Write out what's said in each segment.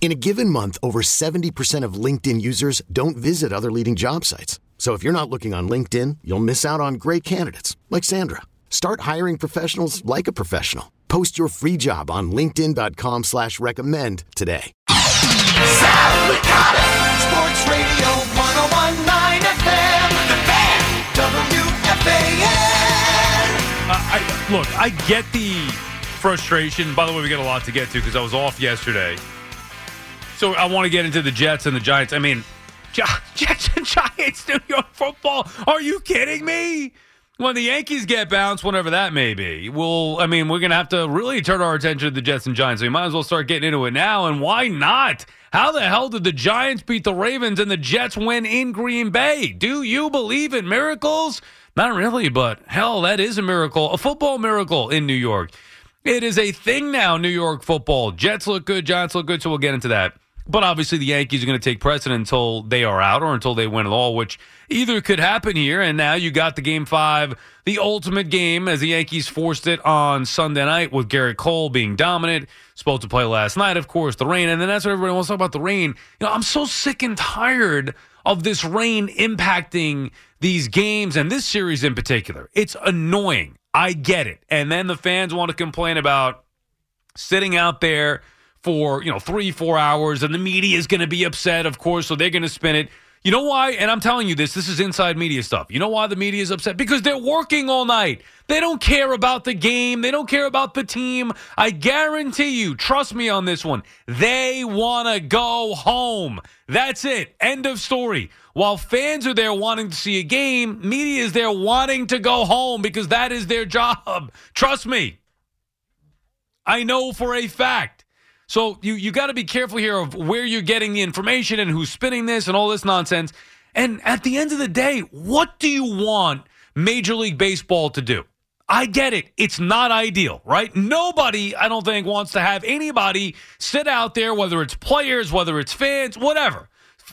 In a given month, over 70% of LinkedIn users don't visit other leading job sites. So if you're not looking on LinkedIn, you'll miss out on great candidates like Sandra. Start hiring professionals like a professional. Post your free job on LinkedIn.com slash recommend today. Sal Licata, Sports Radio 1019 FM, The Fan, WFAN. Uh, I, look, I get the frustration. By the way, we got a lot to get to because I was off yesterday. So I want to get into the Jets and the Giants. I mean, Jets and Giants, New York football. Are you kidding me? When the Yankees get bounced, whatever that may be, well, I mean, we're going to have to really turn our attention to the Jets and Giants. We might as well start getting into it now. And why not? How the hell did the Giants beat the Ravens and the Jets win in Green Bay? Do you believe in miracles? Not really, but hell, that is a miracle, a football miracle in New York. It is a thing now, New York football. Jets look good, Giants look good, so we'll get into that. But obviously, the Yankees are going to take precedent until they are out or until they win it all, which either could happen here. And now you got the game five, the ultimate game, as the Yankees forced it on Sunday night with Gerrit Cole being dominant. Supposed to play last night, of course, the rain. And then that's what everybody wants to talk about the rain. You know, I'm so sick and tired of this rain impacting these games and this series in particular. It's annoying. I get it. And then the fans want to complain about sitting out there for, you know, three, four hours, and the media is going to be upset, of course, so they're going to spin it. You know why? And I'm telling you this, this is inside media stuff. You know why the media is upset? Because they're working all night. They don't care about the game. They don't care about the team. I guarantee you, trust me on this one, they want to go home. That's it. End of story. While fans are there wanting to see a game, media is there wanting to go home because that is their job. Trust me. I know for a fact. So you you got to be careful here of where you're getting the information and who's spinning this and all this nonsense. And at the end of the day, what do you want Major League Baseball to do? I get it. It's not ideal, right? Nobody, I don't think, wants to have anybody sit out there, whether it's players, whether it's fans, whatever.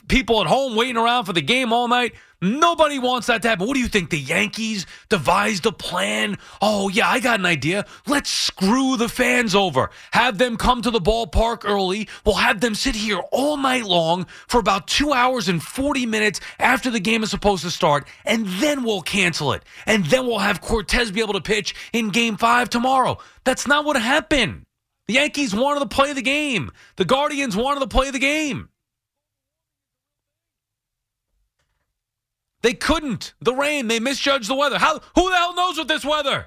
People at home waiting around for the game all night. Nobody wants that to happen. What do you think? The Yankees devised a plan? Oh, yeah, I got an idea. Let's screw the fans over. Have them come to the ballpark early. We'll have them sit here all night long for about two hours and 40 minutes after the game is supposed to start, and then we'll cancel it. And then we'll have Cortes be able to pitch in game five tomorrow. That's not what happened. The Yankees wanted to play the game, the Guardians wanted to play the game. They couldn't. The rain, they misjudged the weather. How who the hell knows with this weather?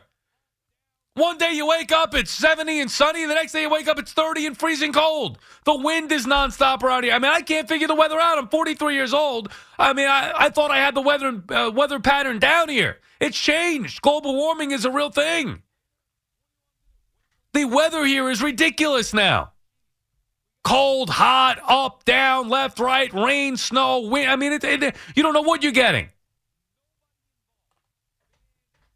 One day you wake up, it's 70 and sunny. The next day you wake up, it's 30 and freezing cold. The wind is nonstop around here. I mean, I can't figure the weather out. I'm 43 years old. I mean, I, I thought I had the weather uh, weather pattern down here. It's changed. Global warming is a real thing. The weather here is ridiculous now. Cold, hot, up, down, left, right, rain, snow, wind. I mean, it, it, you don't know what you're getting.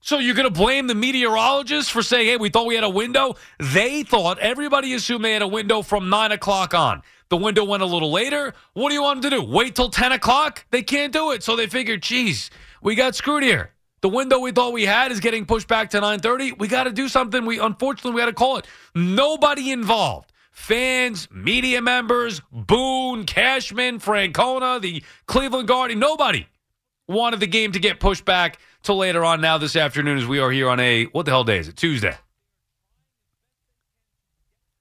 So you're going to blame the meteorologists for saying, hey, we thought we had a window? They thought, everybody assumed they had a window from 9 o'clock on. The window went a little later. What do you want them to do? Wait till 10 o'clock? They can't do it. So they figured, geez, we got screwed here. The window we thought we had is getting pushed back to 9:30. We got to do something. We unfortunately we got to call it. Nobody involved fans, media members, Boone, Cashman, Francona, the Cleveland Guardian, nobody wanted the game to get pushed back till later on now this afternoon as we are here on a, what the hell day is it? Tuesday.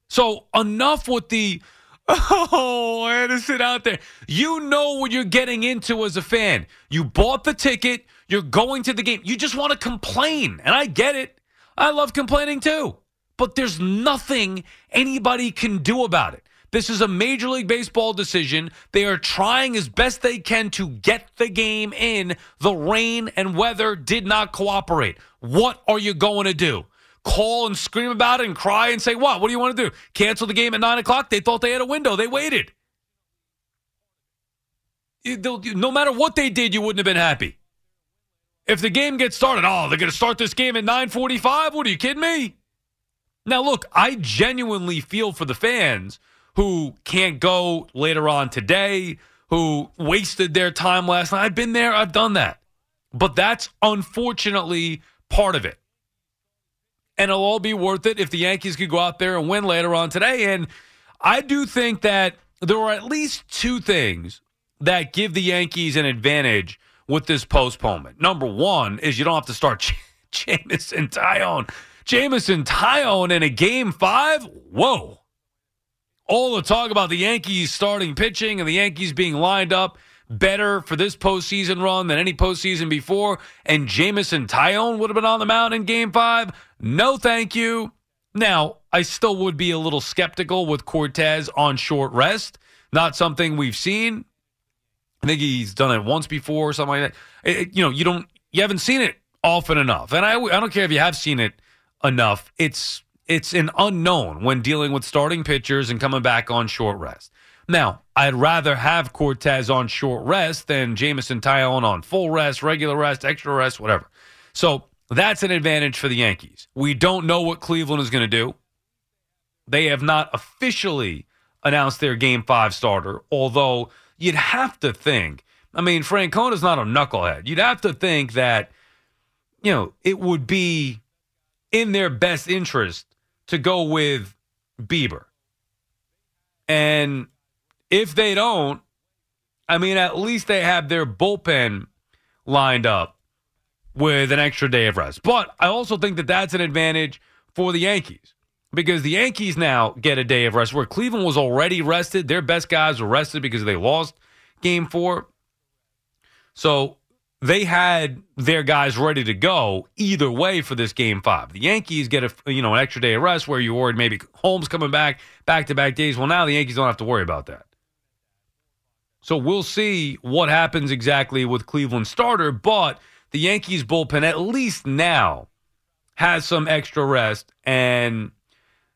So enough with the, oh, to sit out there. You know what you're getting into as a fan. You bought the ticket, you're going to the game. You just want to complain. And I get it. I love complaining too but there's nothing anybody can do about it. This is a Major League Baseball decision. They are trying as best they can to get the game in. The rain and weather did not cooperate. What are you going to do? Call and scream about it and cry and say, What? What do you want to do? Cancel the game at 9 o'clock? They thought they had a window. They waited. No matter what they did, you wouldn't have been happy. If the game gets started, oh, they're going to start this game at 9:45. What are you kidding me? Now, look, I genuinely feel for the fans who can't go later on today, who wasted their time last night. I've been there, I've done that. But that's unfortunately part of it. And it'll all be worth it if the Yankees could go out there and win later on today. And I do think that there are at least two things that give the Yankees an advantage with this postponement. Number one is you don't have to start J- Jameson Taillon. Jameson Taillon in a game five? Whoa. All the talk about the Yankees starting pitching and the Yankees being lined up better for this postseason run than any postseason before, and Jameson Taillon would have been on the mound in game five? No, thank you. Now, I still would be a little skeptical with Cortes on short rest. Not something we've seen. I think he's done it once before or something like that. It- you know, you don't, you haven't seen it often enough, and I, I don't care if you have seen it enough. It's it's an unknown when dealing with starting pitchers and coming back on short rest. Now, I'd rather have Cortes on short rest than Jameson Taillon on full rest, regular rest, extra rest, whatever. So that's an advantage for the Yankees. We don't know what Cleveland is going to do. They have not officially announced their game five starter, although you'd have to think. I mean, Francona's not a knucklehead. You'd have to think that, you know, it would be in their best interest to go with Bieber. And if they don't, I mean, at least they have their bullpen lined up with an extra day of rest. But I also think that that's an advantage for the Yankees because the Yankees now get a day of rest where Cleveland was already rested. Their best guys were rested because they lost game four. So they had their guys ready to go either way for this game five. The Yankees get a you know an extra day of rest where you worried maybe Holmes coming back back to back days. Well, now the Yankees don't have to worry about that. So we'll see what happens exactly with Cleveland starter, but the Yankees bullpen at least now has some extra rest and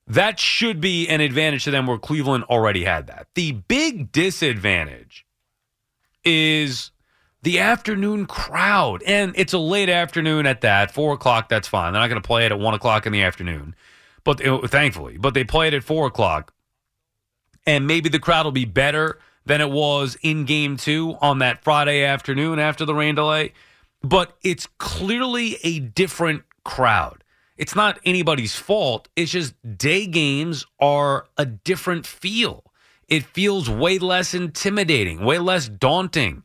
that should be an advantage to them where Cleveland already had that. The big disadvantage is the afternoon crowd. And it's a late afternoon at that, four o'clock, that's fine. They're not going to play it at one o'clock in the afternoon, but thankfully, but they play it at four o'clock. And maybe the crowd will be better than it was in game two on that Friday afternoon after the rain delay. But it's clearly a different crowd. It's not anybody's fault. It's just day games are a different feel. It feels way less intimidating, way less daunting.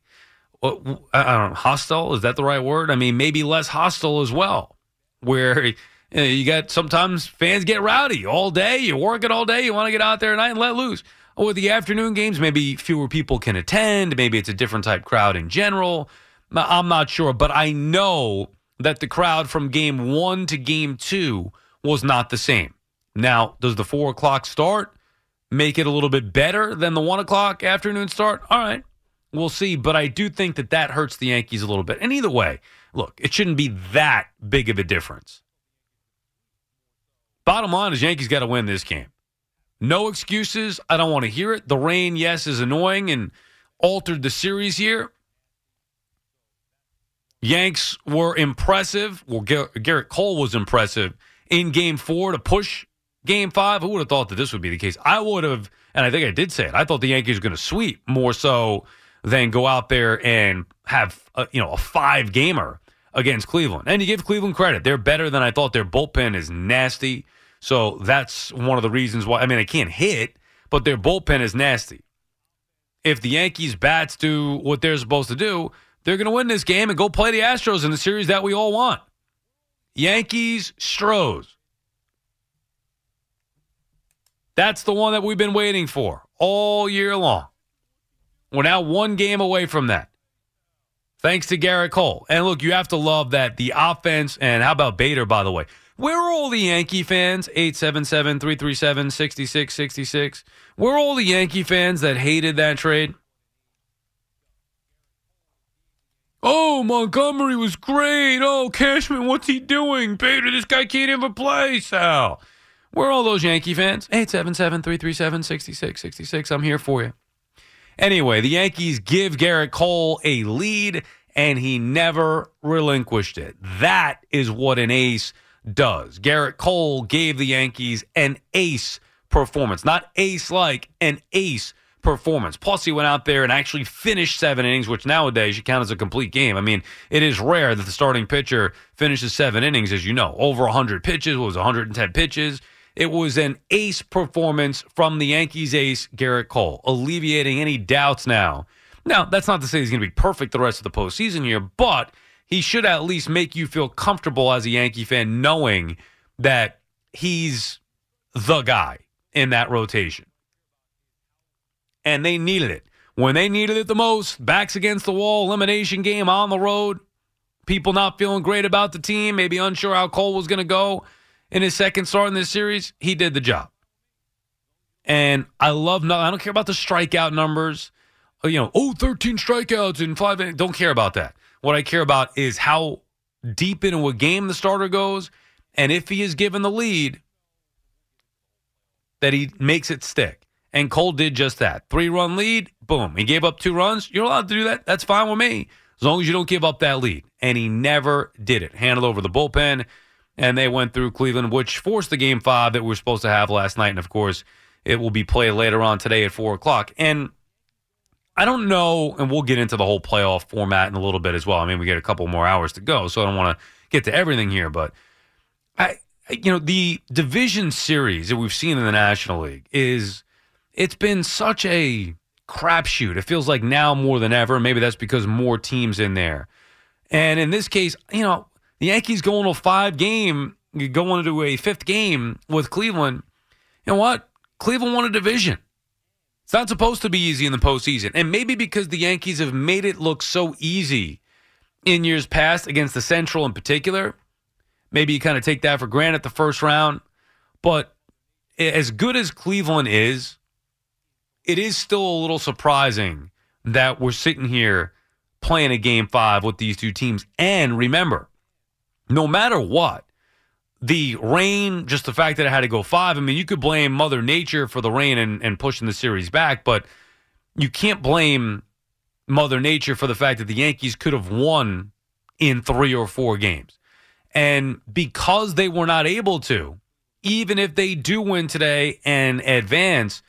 I don't know, hostile is that the right word? I mean, maybe less hostile as well. Where you, know, you got sometimes fans get rowdy all day. You work it all day. You want to get out there at night and let loose. Or the afternoon games, maybe fewer people can attend. Maybe it's a different type crowd in general. I'm not sure, but I know that the crowd from game one to game two was not the same. Now, does the four o'clock start make it a little bit better than the one o'clock afternoon start? All right, we'll see. But I do think that that hurts the Yankees a little bit. And either way, look, it shouldn't be that big of a difference. Bottom line is Yankees got to win this game. No excuses. I don't want to hear it. The rain, yes, is annoying and altered the series here. Yanks were impressive. Well, Gerrit Cole was impressive in game four to push game five. Who would have thought that this would be the case? I would have, and I think I did say it. I thought the Yankees were going to sweep more so than go out there and have a, you know a five gamer against Cleveland. And you give Cleveland credit; they're better than I thought. Their bullpen is nasty, so that's one of the reasons why. I mean, they can't hit, but their bullpen is nasty. If the Yankees bats do what they're supposed to do, they're going to win this game and go play the Astros in the series that we all want. Yankees, Stros. That's the one that we've been waiting for all year long. We're now one game away from that. Thanks to Gerrit Cole. And look, you have to love that the offense, and how about Bader, by the way? Where are all the Yankee fans? 877 337 6666. Where are all the Yankee fans that hated that trade? Oh, Montgomery was great. Oh, Cashman, what's he doing? Bader, this guy can't even play, Sal. Where are all those Yankee fans? 877 337 6666. I'm here for you. Anyway, the Yankees give Gerrit Cole a lead, and he never relinquished it. That is what an ace does. Gerrit Cole gave the Yankees an ace performance, not ace like, an ace performance. Plus, he went out there and actually finished seven innings, which nowadays you count as a complete game. I mean, it is rare that the starting pitcher finishes seven innings, as you know. Over 100 pitches, was 110 pitches. It was an ace performance from the Yankees ace, Gerrit Cole, alleviating any doubts now. Now, that's not to say he's going to be perfect the rest of the postseason here, but he should at least make you feel comfortable as a Yankee fan knowing that he's the guy in that rotation. And they needed it. When they needed it the most, backs against the wall, elimination game on the road, people not feeling great about the team, maybe unsure how Cole was going to go in his second start in this series, he did the job. And I love no, I don't care about the strikeout numbers. Uh, you know, oh, 13 strikeouts in five innings. Don't care about that. What I care about is how deep into a game the starter goes, and if he is given the lead, that he makes it stick. And Cole did just that. Three run lead, boom. He gave up two runs. You're allowed to do that. That's fine with me, as long as you don't give up that lead. And he never did it. Handled over the bullpen, and they went through Cleveland, which forced the game five that we were supposed to have last night. And of course, it will be played later on today at four o'clock. And I don't know, and we'll get into the whole playoff format in a little bit as well. I mean, we get a couple more hours to go, so I don't want to get to everything here, but I, you know, the division series that we've seen in the National League is it's been such a crapshoot. It feels like now more than ever. Maybe that's because more teams in there. And in this case, you know, the Yankees going to a five game, going into a fifth game with Cleveland. You know what? Cleveland won a division. It's not supposed to be easy in the postseason. And maybe because the Yankees have made it look so easy in years past against the Central in particular, maybe you kind of take that for granted the first round. But as good as Cleveland is, it is still a little surprising that we're sitting here playing a game five with these two teams. And remember, no matter what, the rain, just the fact that it had to go five, I mean, you could blame Mother Nature for the rain and, and pushing the series back, but you can't blame Mother Nature for the fact that the Yankees could have won in three or four games. And because they were not able to, even if they do win today and advance,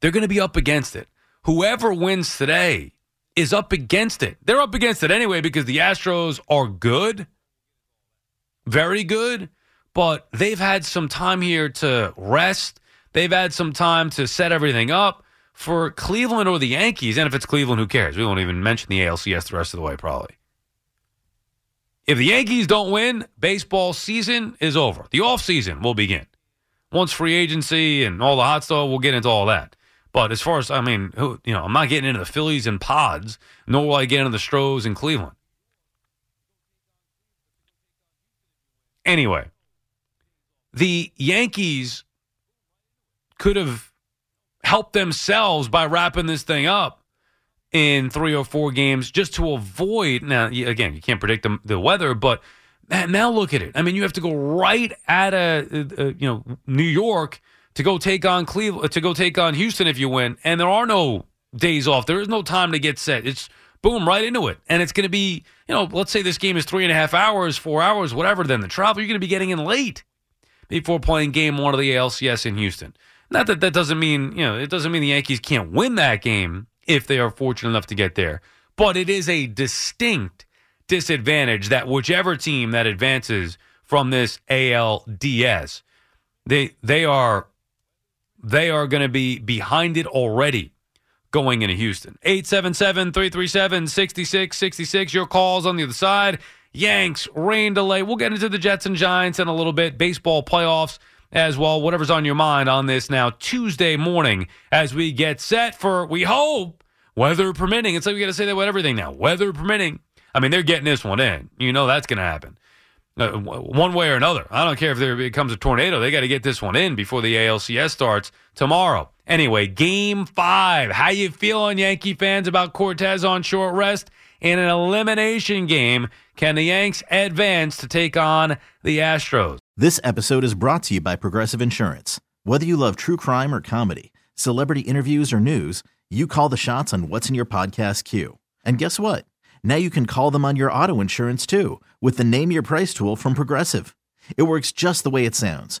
they're going to be up against it. Whoever wins today is up against it. They're up against it anyway because the Astros are good, very good but they've had some time here to rest. They've had some time to set everything up for Cleveland or the Yankees. And if it's Cleveland, who cares? We won't even mention the ALCS the rest of the way, probably. If the Yankees don't win, baseball season is over. The off season will begin. Once free agency and all the hot stuff, we'll get into all that. But as far as I mean, who, you know, I'm not getting into the Phillies and Pods, nor will I get into the Stros and Cleveland. Anyway, the Yankees could have helped themselves by wrapping this thing up in three or four games just to avoid. Now, again, you can't predict the, the weather, but now look at it. I mean, you have to go right at a, a, you know New York to go take on Cleveland to go take on Houston if you win, and there are no days off. There is no time to get set. It's boom right into it, and it's going to be you know let's say this game is three and a half hours, four hours, whatever. Then the travel you're going to be getting in late before playing game one of the ALCS in Houston. Not that that doesn't mean, you know, it doesn't mean the Yankees can't win that game if they are fortunate enough to get there. But it is a distinct disadvantage that whichever team that advances from this ALDS, they they are they are going to be behind it already going into Houston. 877-337-6666 your calls on the other side. Yanks, rain delay. We'll get into the Jets and Giants in a little bit, baseball playoffs as well. Whatever's on your mind on this now Tuesday morning as we get set for, we hope, weather permitting. It's like we got to say that with everything now. Weather permitting. I mean, they're getting this one in. You know that's going to happen. Uh, one way or another. I don't care if there becomes a tornado. They got to get this one in before the ALCS starts tomorrow. Anyway, game five. How you feeling, Yankee fans, about Cortes on short rest? in an elimination game. Can the Yanks advance to take on the Astros? This episode is brought to you by Progressive Insurance. Whether you love true crime or comedy, celebrity interviews or news, you call the shots on what's in your podcast queue. And guess what? Now you can call them on your auto insurance too with the Name Your Price tool from Progressive. It works just the way it sounds.